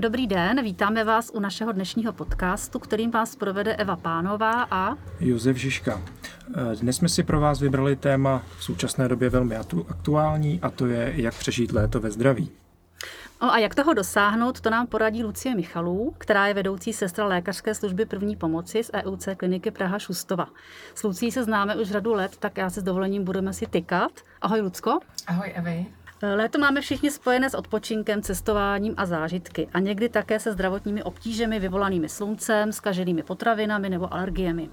Dobrý den, vítáme vás u našeho dnešního podcastu, kterým vás provede Eva Pánová a Josef Žižka. Dnes jsme si pro vás vybrali téma v současné době velmi aktuální a to je, jak přežít léto ve zdraví. No a jak toho dosáhnout, to nám poradí Lucie Michalů, která je vedoucí sestra lékařské služby první pomoci z EUC kliniky Praha Šustova. S Lucí se známe už řadu let, tak já se s dovolením budeme si tykat. Ahoj Lucko. Ahoj Evi. Léto máme všichni spojené s odpočinkem, cestováním a zážitky a někdy také se zdravotními obtížemi vyvolanými sluncem, skaženými potravinami nebo alergiemi.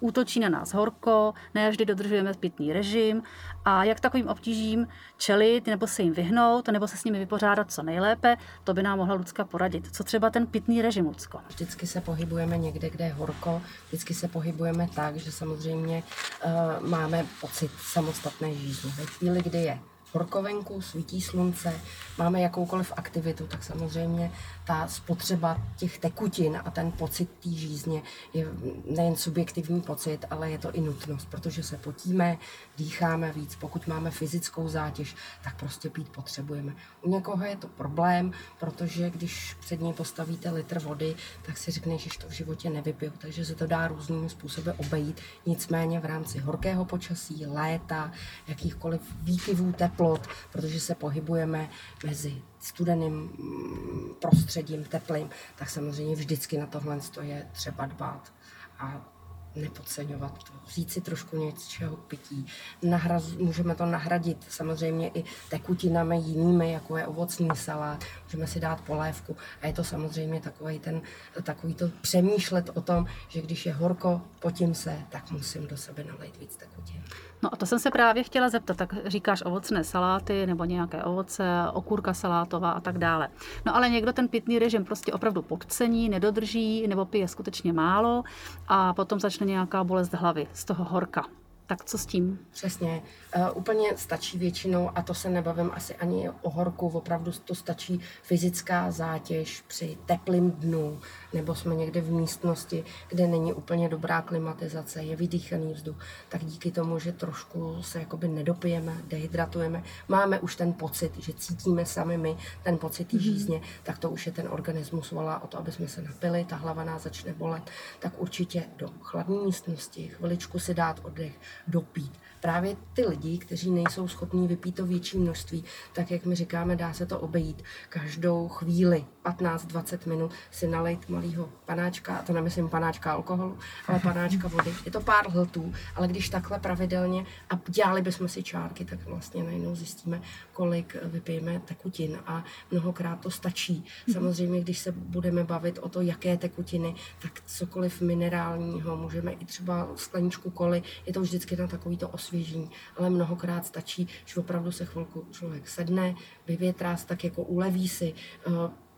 Útočí na nás horko, ne vždy dodržujeme pitný režim a jak takovým obtížím čelit nebo se jim vyhnout, nebo se s nimi vypořádat co nejlépe, to by nám mohla Lucka poradit. Co třeba ten pitný režim, Lucko? Vždycky se pohybujeme někde, kde je horko, vždycky se pohybujeme tak, že samozřejmě uh, máme pocit samostatné žízny. Ve chvíli, kdy je horko venku, svítí slunce, máme jakoukoliv aktivitu, tak samozřejmě ta spotřeba těch tekutin a ten pocit té žízně je nejen subjektivní pocit, ale je to i nutnost, protože se potíme, dýcháme víc. Pokud máme fyzickou zátěž, tak prostě pít potřebujeme. U někoho je to problém, protože když před ní postavíte litr vody, tak si řekne, že to v životě nevypiju, takže se to dá různými způsoby obejít. Nicméně v rámci horkého počasí, léta, jakýchkoliv výkyvů teplot, protože se pohybujeme mezi studeným mm, prostředím, teplým, tak samozřejmě vždycky na tohle je třeba dbát. A nepodceňovat to, říct si trošku něčeho pití. Nahraz, můžeme to nahradit samozřejmě i tekutinami jinými, jako je ovocný salát, můžeme si dát polévku a je to samozřejmě takový, ten, takový to přemýšlet o tom, že když je horko, potím se, tak musím do sebe nalejt víc tekutin. No a to jsem se právě chtěla zeptat, tak říkáš ovocné saláty nebo nějaké ovoce, okurka salátová a tak dále. No ale někdo ten pitný režim prostě opravdu podcení, nedodrží nebo pije skutečně málo a potom začne nějaká bolest hlavy z toho horka. Tak co s tím? Přesně. Uh, úplně stačí většinou, a to se nebavím asi ani o horku, opravdu to stačí fyzická zátěž při teplým dnu, nebo jsme někde v místnosti, kde není úplně dobrá klimatizace, je vydýchaný vzduch, tak díky tomu, že trošku se jakoby nedopijeme, dehydratujeme, máme už ten pocit, že cítíme sami my ten pocit mm-hmm. žízně, tak to už je ten organismus volá o to, aby jsme se napili, ta hlava nás začne bolet, tak určitě do chladné místnosti, chviličku si dát oddech, dopít. Právě ty lidi, kteří nejsou schopní vypít to větší množství, tak jak my říkáme, dá se to obejít. Každou chvíli, 15-20 minut, si nalejt malýho panáčka, a to nemyslím panáčka alkoholu, ale panáčka vody. Je to pár hltů, ale když takhle pravidelně a dělali bychom si čárky, tak vlastně najednou zjistíme, kolik vypijeme tekutin a mnohokrát to stačí. Samozřejmě, když se budeme bavit o to, jaké tekutiny, tak cokoliv minerálního, můžeme i třeba skleničku koly, je to vždycky na takovýto osvěžení, ale mnohokrát stačí, že opravdu se chvilku člověk sedne, vyvětrá tak jako uleví si, eh,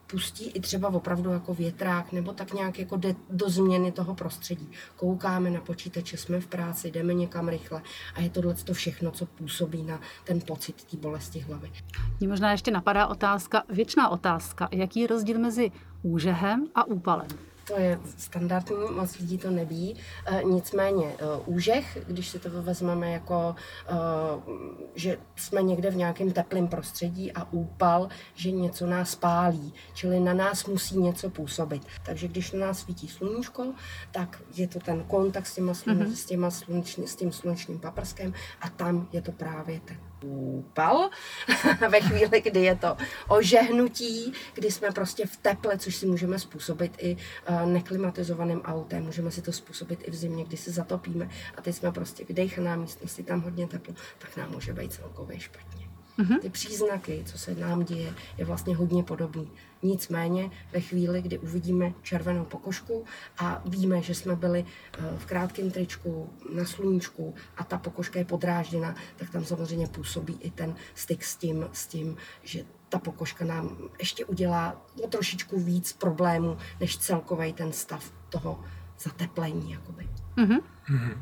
pustí i třeba opravdu jako větrák, nebo tak nějak jako jde do změny toho prostředí. Koukáme na počítače, jsme v práci, jdeme někam rychle a je tohle to všechno, co působí na ten pocit té bolesti hlavy. Mně možná ještě napadá otázka, věčná otázka, jaký je rozdíl mezi úžehem a úpalem? To je standardní, moc lidí to neví. E, nicméně e, úžeh, když si to vezmeme jako, e, že jsme někde v nějakém teplém prostředí a úpal, že něco nás pálí, čili na nás musí něco působit. Takže když na nás svítí sluníčko, tak je to ten kontakt s, těma slun- mm-hmm. s, těma slunečný, s tím slunečním paprskem a tam je to právě ten úpal ve chvíli, kdy je to ožehnutí, kdy jsme prostě v teple, což si můžeme způsobit i uh, neklimatizovaným autem, můžeme si to způsobit i v zimě, kdy se zatopíme a teď jsme prostě v dejchaná místnosti, tam hodně teplo, tak nám může být celkově špatně. Mm-hmm. Ty příznaky, co se nám děje, je vlastně hodně podobný. Nicméně ve chvíli, kdy uvidíme červenou pokožku a víme, že jsme byli eh, v krátkém tričku na sluníčku a ta pokožka je podrážděna, tak tam samozřejmě působí i ten styk s tím, s tím že ta pokožka nám ještě udělá o trošičku víc problémů, než celkový ten stav toho zateplení. Jakoby. Mm-hmm. Mm-hmm.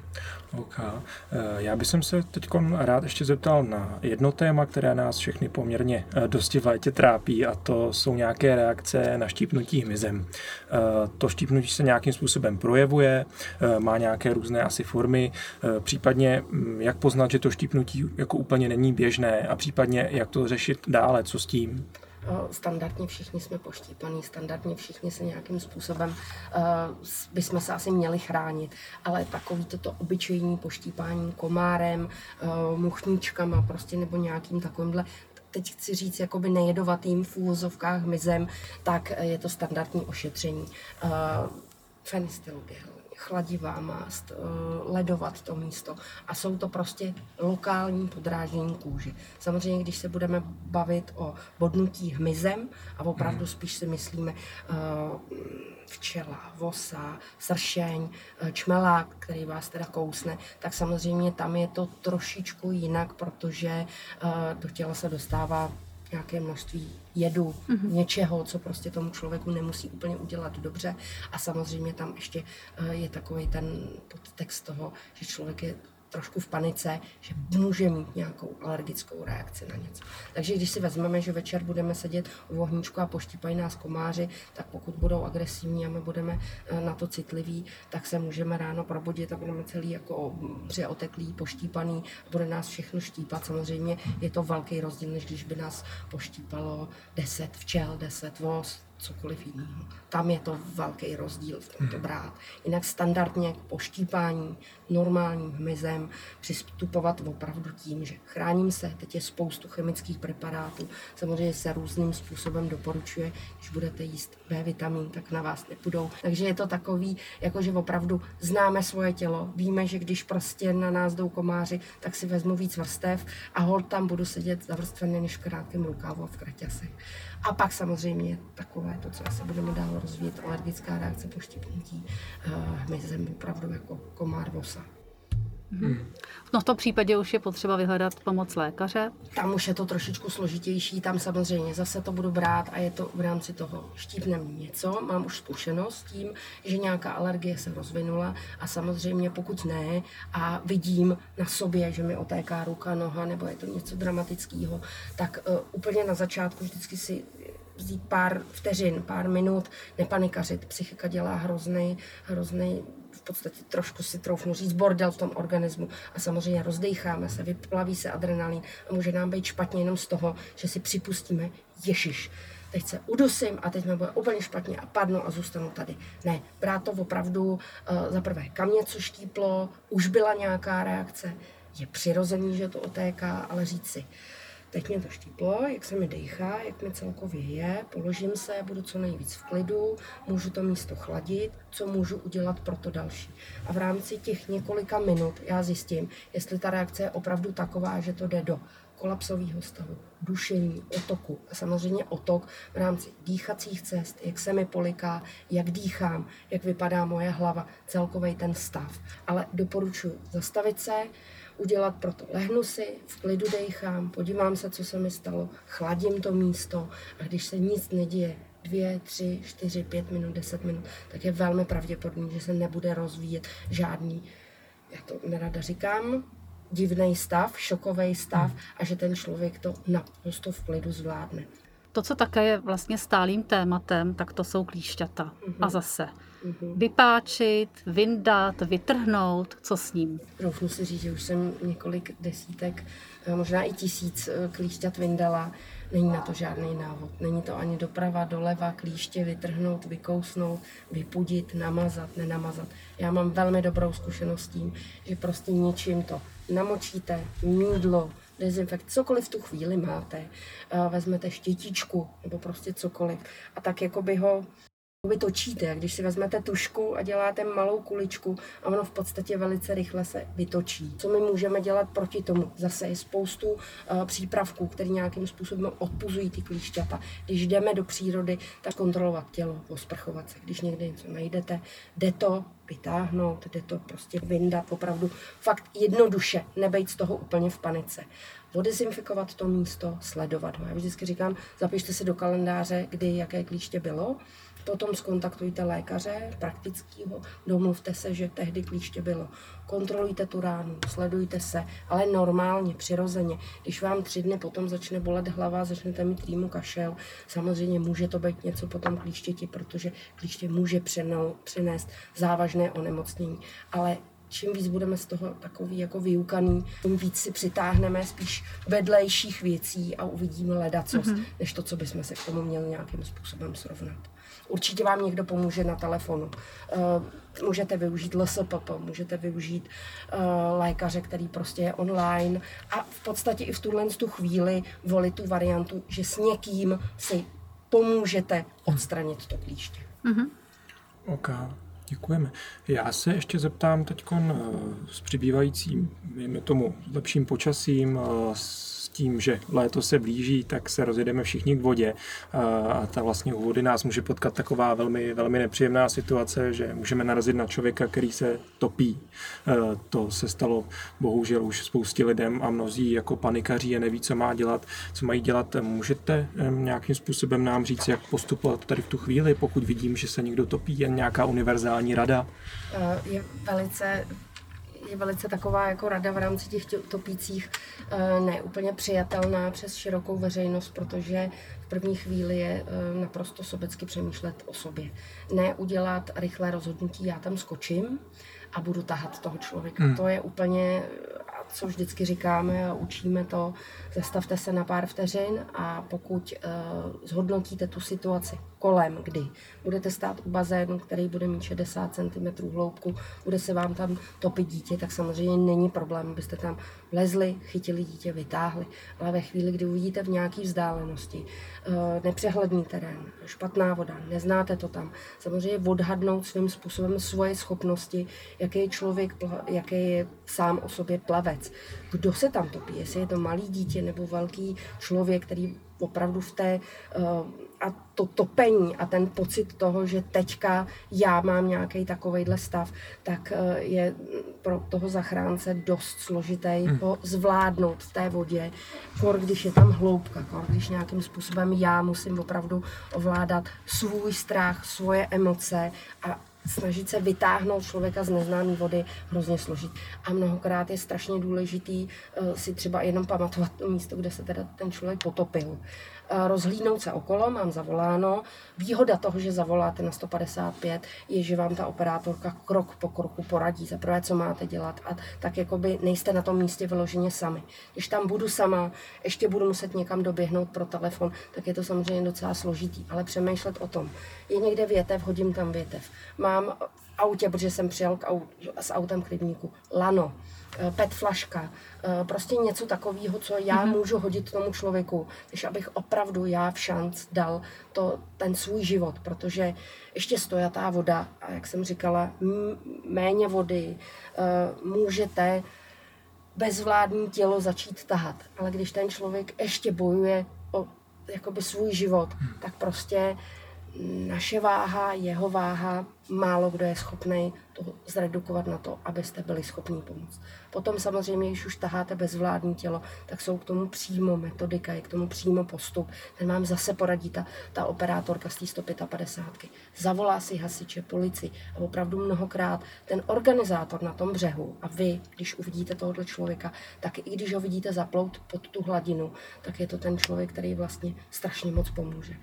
OK. Eh, já bych se teď rád ještě zeptal na jedno téma, které nás všechny poměrně eh, dosti v létě trápí a to jsou nějaké reakce na štípnutí hmyzem. Eh, to štípnutí se nějakým způsobem projevuje, má nějaké různé asi formy, případně mm, jak poznat, že to štípnutí jako úplně není běžné a případně jak to řešit dále, co s tím? Standardně všichni jsme poštípaní, standardně všichni se nějakým způsobem bychom se asi měli chránit, ale takový toto obyčejní poštípání komárem, muchníčkama prostě nebo nějakým takovýmhle teď chci říct, jakoby nejedovatým v úvozovkách mizem, tak je to standardní ošetření. Uh, fenistilgel, chladivá mást, eh, ledovat to místo. A jsou to prostě lokální podráždění kůže. Samozřejmě, když se budeme bavit o bodnutí hmyzem, a opravdu mhm. spíš si myslíme eh, včela, vosa, sršeň, eh, čmelák, který vás teda kousne, tak samozřejmě tam je to trošičku jinak, protože do těla se dostává nějaké množství jedu, mm-hmm. něčeho, co prostě tomu člověku nemusí úplně udělat dobře. A samozřejmě tam ještě eh, je takový ten podtext toho, že člověk je trošku v panice, že může mít nějakou alergickou reakci na něco. Takže když si vezmeme, že večer budeme sedět u ohníčku a poštípají nás komáři, tak pokud budou agresivní a my budeme eh, na to citliví, tak se můžeme ráno probudit a budeme celý jako přeoteklý, poštípaný, bude nás všechno štípat. Samozřejmě je to velký rozdíl, než když by nás poštípalo 10 včel, 10 voz, cokoliv jiného. Tam je to velký rozdíl v tomto hmm. brát. Jinak standardně k poštípání normálním hmyzem přistupovat opravdu tím, že chráním se, teď je spoustu chemických preparátů, samozřejmě se různým způsobem doporučuje, když budete jíst B vitamin, tak na vás nepůjdou. Takže je to takový, jako že opravdu známe svoje tělo, víme, že když prostě na nás jdou komáři, tak si vezmu víc vrstev a hol tam budu sedět zavrstvený než v krátkém rukávu a v kraťasech. A pak samozřejmě takové to, co se budeme dál rozvíjet, alergická reakce po štípnutí uh, hmyzem, opravdu jako komár vosa. No v tom případě už je potřeba vyhledat pomoc lékaře. Tam už je to trošičku složitější, tam samozřejmě zase to budu brát a je to v rámci toho štípne něco, mám už zkušenost s tím, že nějaká alergie se rozvinula a samozřejmě pokud ne a vidím na sobě, že mi otéká ruka, noha nebo je to něco dramatického, tak uh, úplně na začátku vždycky si vzít pár vteřin, pár minut, nepanikařit. Psychika dělá hrozný, hrozný podstatě trošku si troufnu říct bordel v tom organismu a samozřejmě rozdecháme se, vyplaví se adrenalin a může nám být špatně jenom z toho, že si připustíme, ježiš, teď se udusím a teď mi bude úplně špatně a padnu a zůstanu tady. Ne, brát to opravdu uh, za prvé, kam něco štíplo, už byla nějaká reakce, je přirozený, že to otéká, ale říct si, Teď mě to štíplo, jak se mi dejchá, jak mi celkově je, položím se, budu co nejvíc v klidu, můžu to místo chladit, co můžu udělat pro to další. A v rámci těch několika minut já zjistím, jestli ta reakce je opravdu taková, že to jde do kolapsového stavu, dušení, otoku a samozřejmě otok v rámci dýchacích cest, jak se mi poliká, jak dýchám, jak vypadá moje hlava, celkový ten stav. Ale doporučuji zastavit se, udělat proto. Lehnu si, v klidu dejchám, podívám se, co se mi stalo, chladím to místo a když se nic neděje, dvě, tři, čtyři, pět minut, deset minut, tak je velmi pravděpodobné, že se nebude rozvíjet žádný, já to nerada říkám, divný stav, šokový stav hmm. a že ten člověk to naprosto v klidu zvládne. To, co také je vlastně stálým tématem, tak to jsou klíšťata. Mm-hmm. A zase mm-hmm. vypáčit, vyndat, vytrhnout, co s ním? Doufnu si říct, že už jsem několik desítek, eh, možná i tisíc eh, klíšťat vyndala. Není na to žádný návod. Není to ani doprava, doleva, klíště vytrhnout, vykousnout, vypudit, namazat, nenamazat. Já mám velmi dobrou zkušenost s tím, že prostě ničím to namočíte, mídlo, dezinfekt, cokoliv v tu chvíli máte, vezmete štětičku nebo prostě cokoliv. A tak jako by ho vy točíte, když si vezmete tušku a děláte malou kuličku a ono v podstatě velice rychle se vytočí. Co my můžeme dělat proti tomu? Zase je spoustu uh, přípravků, které nějakým způsobem odpuzují ty klíšťata. Když jdeme do přírody, tak kontrolovat tělo, osprchovat se. Když někde něco najdete, jde to vytáhnout, jde to prostě vyndat opravdu fakt jednoduše, nebejt z toho úplně v panice odezinfikovat to místo, sledovat ho. Já vždycky říkám, zapište si do kalendáře, kdy jaké klíště bylo, Potom skontaktujte lékaře praktického, domluvte se, že tehdy klíště bylo. Kontrolujte tu ránu, sledujte se, ale normálně, přirozeně. Když vám tři dny potom začne bolet hlava, začnete mít rýmu kašel, samozřejmě může to být něco potom klíštěti, protože klíště může přinést závažné onemocnění. Ale čím víc budeme z toho takový jako vyukaný, tím víc si přitáhneme spíš vedlejších věcí a uvidíme ledacos, mm-hmm. než to, co bychom se k tomu měli nějakým způsobem srovnat. Určitě vám někdo pomůže na telefonu. Uh, můžete využít LSPP, můžete využít uh, lékaře, který prostě je online a v podstatě i v tuhle tu chvíli volit tu variantu, že s někým si pomůžete odstranit to klíště. Mm-hmm. OK, děkujeme. Já se ještě zeptám teď s přibývajícím, tomu lepším počasím, s tím, že léto se blíží, tak se rozjedeme všichni k vodě a ta vlastně u vody nás může potkat taková velmi, velmi nepříjemná situace, že můžeme narazit na člověka, který se topí. To se stalo bohužel už spoustě lidem a mnozí jako panikaří a neví, co má dělat, co mají dělat. Můžete nějakým způsobem nám říct, jak postupovat tady v tu chvíli, pokud vidím, že se někdo topí, jen nějaká univerzální rada? Je velice je velice taková jako rada v rámci těch topících eh, neúplně přijatelná přes širokou veřejnost, protože v první chvíli je eh, naprosto sobecky přemýšlet o sobě. Ne udělat rychlé rozhodnutí, já tam skočím a budu tahat toho člověka. Hmm. To je úplně co vždycky říkáme a učíme to, zastavte se na pár vteřin a pokud uh, zhodnotíte tu situaci kolem, kdy budete stát u bazénu, který bude mít 60 cm hloubku, bude se vám tam topit dítě, tak samozřejmě není problém, abyste tam vlezli, chytili dítě, vytáhli. Ale ve chvíli, kdy uvidíte v nějaké vzdálenosti uh, nepřehledný terén, špatná voda, neznáte to tam, samozřejmě odhadnout svým způsobem svoje schopnosti, jaký je člověk, jaký je sám o sobě plavec. Kdo se tam topí? Jestli je to malý dítě nebo velký člověk, který opravdu v té uh, a to topení a ten pocit toho, že teďka já mám nějaký takovejhle stav, tak uh, je pro toho zachránce dost složitý hmm. ho zvládnout v té vodě, kor když je tam hloubka, kor když nějakým způsobem já musím opravdu ovládat svůj strach, svoje emoce a snažit se vytáhnout člověka z neznámé vody hrozně složit. A mnohokrát je strašně důležitý uh, si třeba jenom pamatovat to místo, kde se teda ten člověk potopil rozhlídnout se okolo, mám zavoláno. Výhoda toho, že zavoláte na 155, je, že vám ta operátorka krok po kroku poradí, za prvé, co máte dělat a tak jakoby nejste na tom místě vyloženě sami. Když tam budu sama, ještě budu muset někam doběhnout pro telefon, tak je to samozřejmě docela složitý, ale přemýšlet o tom. Je někde větev, hodím tam větev. Mám v autě, protože jsem přijel k aut, s autem k rybníku, lano Eh, PET flaška, eh, prostě něco takového, co já mm-hmm. můžu hodit tomu člověku, než abych opravdu já v šanc dal to, ten svůj život, protože ještě stojatá voda a jak jsem říkala, méně vody eh, můžete bezvládní tělo začít tahat, ale když ten člověk ještě bojuje o jakoby svůj život, mm. tak prostě naše váha, jeho váha, málo kdo je schopný to zredukovat na to, abyste byli schopni pomoct. Potom samozřejmě, když už taháte bezvládní tělo, tak jsou k tomu přímo metodika, je k tomu přímo postup. Ten vám zase poradí ta, ta operátorka z té 155. Zavolá si hasiče, policii a opravdu mnohokrát ten organizátor na tom břehu a vy, když uvidíte tohoto člověka, tak i když ho vidíte zaplout pod tu hladinu, tak je to ten člověk, který vlastně strašně moc pomůže.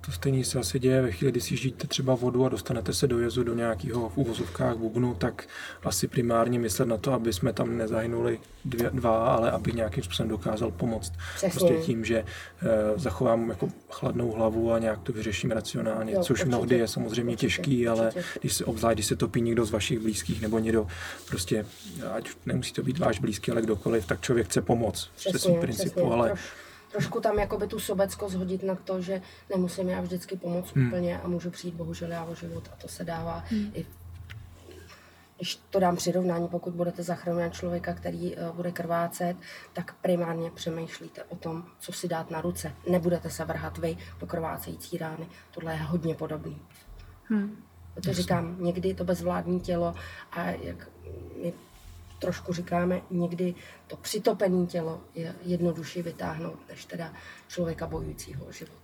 To stejně se asi děje ve chvíli, kdy si žijete třeba vodu a dostanete se do jezu do nějakého v úvozovkách bubnu, tak asi primárně myslet na to, aby jsme tam nezahynuli dvě, dva, ale aby nějakým způsobem dokázal pomoct. Přesně. Prostě tím, že e, zachovám jako chladnou hlavu a nějak to vyřeším racionálně, jo, což určitě, mnohdy je samozřejmě určitě, těžký, ale určitě. když se obzvlášť, když se topí někdo z vašich blízkých nebo někdo prostě, ať nemusí to být váš blízký, ale kdokoliv, tak člověk chce pomoct přesně, svým principu, přesně. ale trošku tam jakoby tu sobecko zhodit na to, že nemusím já vždycky pomoct hmm. úplně a můžu přijít bohužel já o život a to se dává hmm. i když to dám přirovnání, pokud budete zachraňovat člověka, který uh, bude krvácet, tak primárně přemýšlíte o tom, co si dát na ruce. Nebudete se vrhat vy do krvácející rány. Tohle je hodně podobný. Hmm. To říkám, někdy to bezvládní tělo a jak my trošku říkáme, někdy to přitopené tělo je jednodušší vytáhnout, než teda člověka bojujícího o život.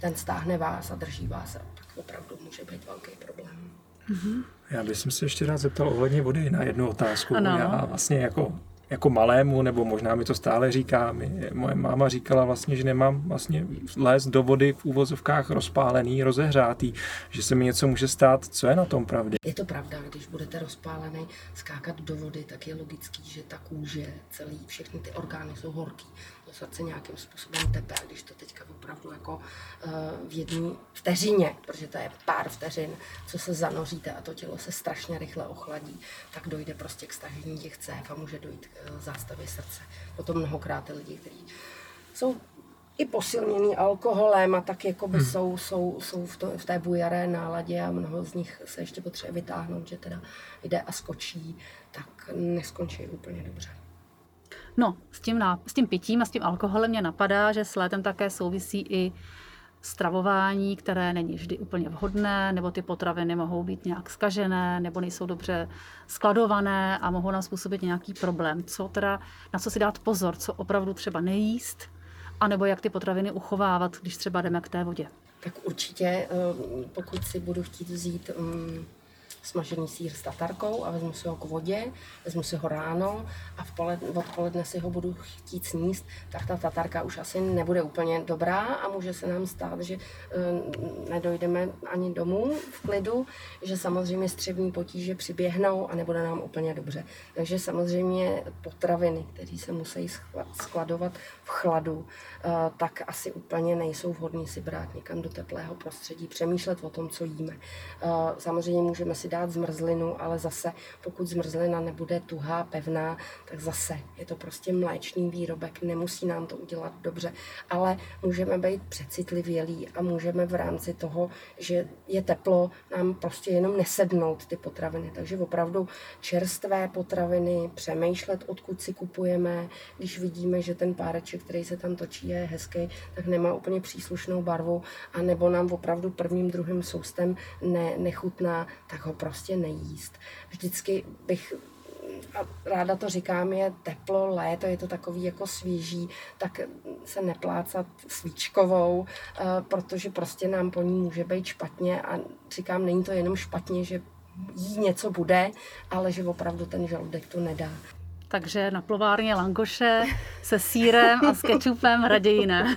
Ten stáhne vás a drží vás a tak opravdu může být velký problém. Mm-hmm. Já bych se ještě rád zeptal ohledně vody na jednu otázku. Ano. Já vlastně jako jako malému, nebo možná mi to stále říká, mi, moje máma říkala vlastně, že nemám vlastně lézt do vody v úvozovkách rozpálený, rozehřátý, že se mi něco může stát. Co je na tom pravdy? Je to pravda, když budete rozpálený, skákat do vody, tak je logický, že ta kůže, celý, všechny ty orgány jsou horký, to srdce nějakým způsobem tepe, když to teďka opravdu jako uh, v jedné vteřině, protože to je pár vteřin, co se zanoříte a to tělo se strašně rychle ochladí, tak dojde prostě k stažení těch cév a může dojít k uh, zástavě srdce. Potom mnohokrát ty lidi, kteří jsou i posilněný alkoholem a tak jako by hmm. jsou, jsou, jsou v, to, v té bujaré náladě a mnoho z nich se ještě potřebuje vytáhnout, že teda jde a skočí, tak neskončí úplně dobře. No, s tím, na, s tím pitím a s tím alkoholem mě napadá, že s létem také souvisí i stravování, které není vždy úplně vhodné, nebo ty potraviny mohou být nějak skažené, nebo nejsou dobře skladované a mohou nám způsobit nějaký problém. Co teda, na co si dát pozor, co opravdu třeba nejíst, anebo jak ty potraviny uchovávat, když třeba jdeme k té vodě. Tak určitě, eh, pokud si budu chtít vzít mm, smažený sír s tatarkou a vezmu si ho k vodě, vezmu si ho ráno a v poled, odpoledne si ho budu chtít sníst, tak ta tatarka už asi nebude úplně dobrá a může se nám stát, že uh, nedojdeme ani domů v klidu, že samozřejmě střevní potíže přiběhnou a nebude nám úplně dobře. Takže samozřejmě potraviny, které se musí skladovat v chladu, uh, tak asi úplně nejsou vhodné si brát někam do teplého prostředí, přemýšlet o tom, co jíme. Uh, samozřejmě můžeme si dát zmrzlinu, ale zase pokud zmrzlina nebude tuhá, pevná, tak zase je to prostě mléčný výrobek, nemusí nám to udělat dobře, ale můžeme být přecitlivělí a můžeme v rámci toho, že je teplo, nám prostě jenom nesednout ty potraviny. Takže opravdu čerstvé potraviny, přemýšlet, odkud si kupujeme, když vidíme, že ten páreček, který se tam točí, je hezký, tak nemá úplně příslušnou barvu, a nebo nám opravdu prvním, druhým soustem ne, nechutná, tak ho prostě nejíst. Vždycky bych a ráda to říkám, je teplo, léto, je to takový jako svěží, tak se neplácat svíčkovou, eh, protože prostě nám po ní může být špatně a říkám, není to jenom špatně, že jí něco bude, ale že opravdu ten žaludek to nedá takže na plovárně langoše se sírem a s kečupem raději ne.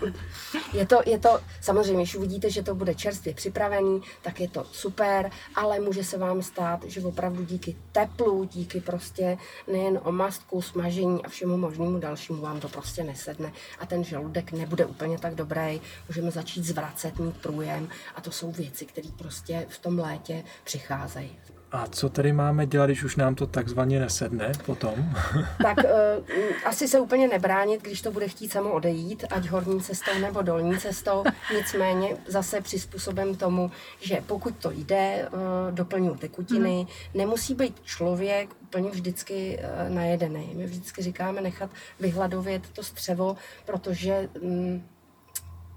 Je to, je to, samozřejmě, když uvidíte, že to bude čerstvě připravený, tak je to super, ale může se vám stát, že opravdu díky teplu, díky prostě nejen o mastku, smažení a všemu možnému dalšímu vám to prostě nesedne a ten žaludek nebude úplně tak dobrý, můžeme začít zvracet, mít průjem a to jsou věci, které prostě v tom létě přicházejí. A co tedy máme dělat, když už nám to takzvaně nesedne potom? tak uh, asi se úplně nebránit, když to bude chtít samo odejít, ať horní cestou nebo dolní cestou. Nicméně zase přizpůsobem tomu, že pokud to jde, uh, doplňují tekutiny. Hmm. Nemusí být člověk úplně vždycky uh, najedený. My vždycky říkáme nechat vyhladovět to střevo, protože um,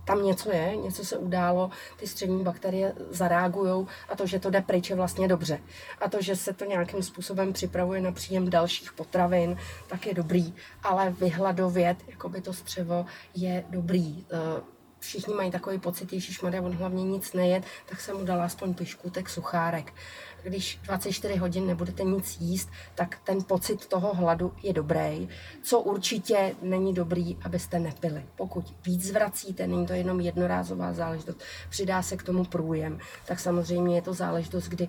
tam něco je, něco se událo, ty střední bakterie zareagují a to, že to jde pryč, je vlastně dobře. A to, že se to nějakým způsobem připravuje na příjem dalších potravin, tak je dobrý. Ale vyhladovět, jako by to střevo, je dobrý. Všichni mají takový pocit, Ježíš Maria, on hlavně nic nejet, tak jsem mu dala aspoň piškutek suchárek když 24 hodin nebudete nic jíst, tak ten pocit toho hladu je dobrý. Co určitě není dobrý, abyste nepili. Pokud víc zvracíte, není to jenom jednorázová záležitost, přidá se k tomu průjem, tak samozřejmě je to záležitost, kdy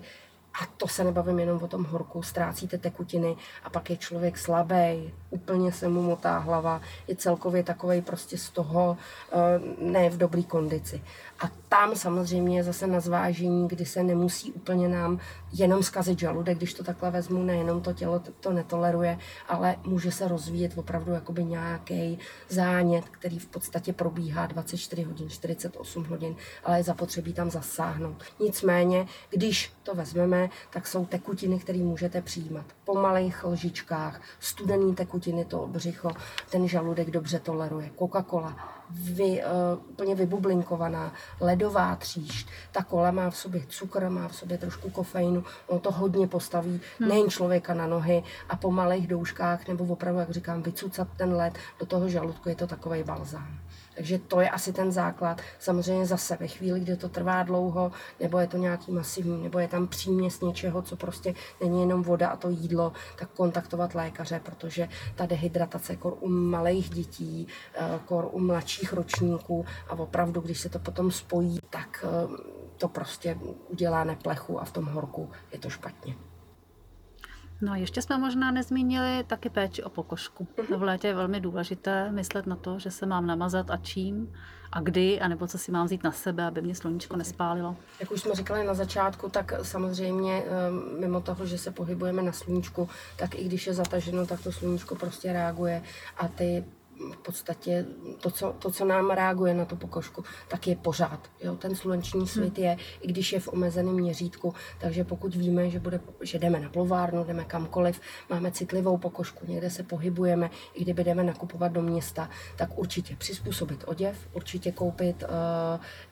a to se nebavím jenom o tom horku, ztrácíte tekutiny a pak je člověk slabý, úplně se mu motá hlava, je celkově takový prostě z toho eh, ne v dobré kondici. A tam samozřejmě zase na zvážení, kdy se nemusí úplně nám jenom zkazit žaludek, když to takhle vezmu, nejenom to tělo to netoleruje, ale může se rozvíjet opravdu jakoby nějaký zánět, který v podstatě probíhá 24 hodin, 48 hodin, ale je zapotřebí tam zasáhnout. Nicméně, když to vezmeme, tak jsou tekutiny, které můžete přijímat. Po malých lžičkách, studený tekutiny, to břicho, ten žaludek dobře toleruje. Coca-Cola, vy, uh, úplně vybublinkovaná, ledová tříšť. Ta kola má v sobě cukr, má v sobě trošku kofeinu, ono to hodně postaví hmm. nejen člověka na nohy a po malých douškách, nebo opravdu, jak říkám, vycucat ten led do toho žaludku, je to takový balzám. Takže to je asi ten základ. Samozřejmě zase ve chvíli, kdy to trvá dlouho, nebo je to nějaký masivní, nebo je tam příměs něčeho, co prostě není jenom voda a to jídlo, tak kontaktovat lékaře, protože ta dehydratace kor u malých dětí, eh, kor u mladších ročníků a opravdu, když se to potom spojí, tak eh, to prostě udělá neplechu a v tom horku je to špatně. No a ještě jsme možná nezmínili taky péči o pokožku. V létě je velmi důležité myslet na to, že se mám namazat a čím a kdy, anebo co si mám vzít na sebe, aby mě sluníčko nespálilo. Jak už jsme říkali na začátku, tak samozřejmě ehm, mimo toho, že se pohybujeme na sluníčku, tak i když je zataženo, tak to sluníčko prostě reaguje a ty v podstatě to co, to, co nám reaguje na tu pokožku, tak je pořád. Jo? Ten sluneční svět je, i když je v omezeném měřítku, takže pokud víme, že, bude, že jdeme na plovárnu, jdeme kamkoliv, máme citlivou pokožku, někde se pohybujeme, i kdyby jdeme nakupovat do města, tak určitě přizpůsobit oděv, určitě koupit uh,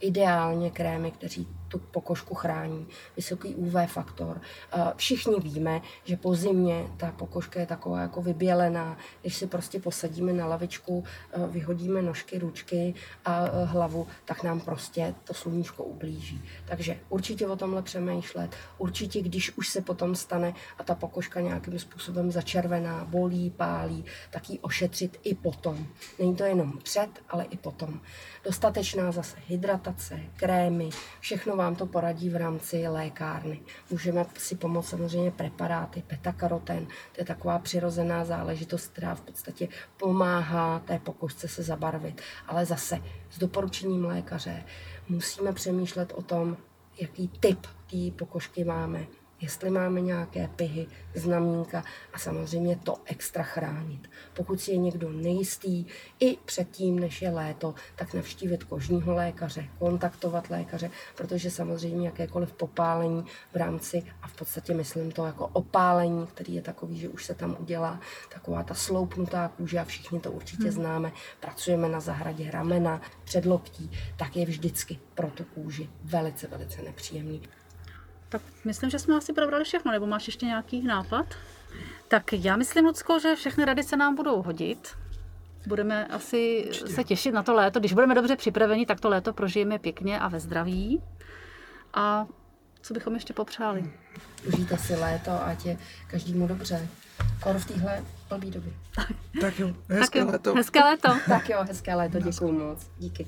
ideálně krémy, kteří tu pokožku chrání, vysoký UV faktor. Uh, všichni víme, že po zimě ta pokožka je taková jako vybělená, když si prostě posadíme na lavičku, hlavičku, eh, vyhodíme nožky, ručky a eh, hlavu, tak nám prostě to sluníčko ublíží. Takže určitě o tomhle přemýšlet, určitě když už se potom stane a ta pokožka nějakým způsobem začervená, bolí, pálí, tak ji ošetřit i potom. Není to jenom před, ale i potom. Dostatečná zase hydratace, krémy, všechno vám to poradí v rámci lékárny. Můžeme si pomoct samozřejmě preparáty, beta-karoten, to je taková přirozená záležitost, která v podstatě pomáhá té pokožce se zabarvit. Ale zase s doporučením lékaře musíme přemýšlet o tom, jaký typ té pokožky máme, jestli máme nějaké pyhy, znamínka a samozřejmě to extra chránit. Pokud si je někdo nejistý i předtím, než je léto, tak navštívit kožního lékaře, kontaktovat lékaře, protože samozřejmě jakékoliv popálení v rámci, a v podstatě myslím to jako opálení, který je takový, že už se tam udělá taková ta sloupnutá kůže a všichni to určitě hmm. známe, pracujeme na zahradě ramena, předloktí, tak je vždycky pro tu kůži velice, velice nepříjemný. Tak myslím, že jsme asi probrali všechno, nebo máš ještě nějaký nápad? Tak já myslím, Lucko, že všechny rady se nám budou hodit. Budeme asi Určitě. se těšit na to léto. Když budeme dobře připraveni, tak to léto prožijeme pěkně a ve zdraví. A co bychom ještě popřáli? Užijte si léto, ať je každému dobře. Kor v téhle blbý době. Tak jo, hezké tak jo, léto. Hezké léto. tak jo, hezké léto, děkuji moc. Díky.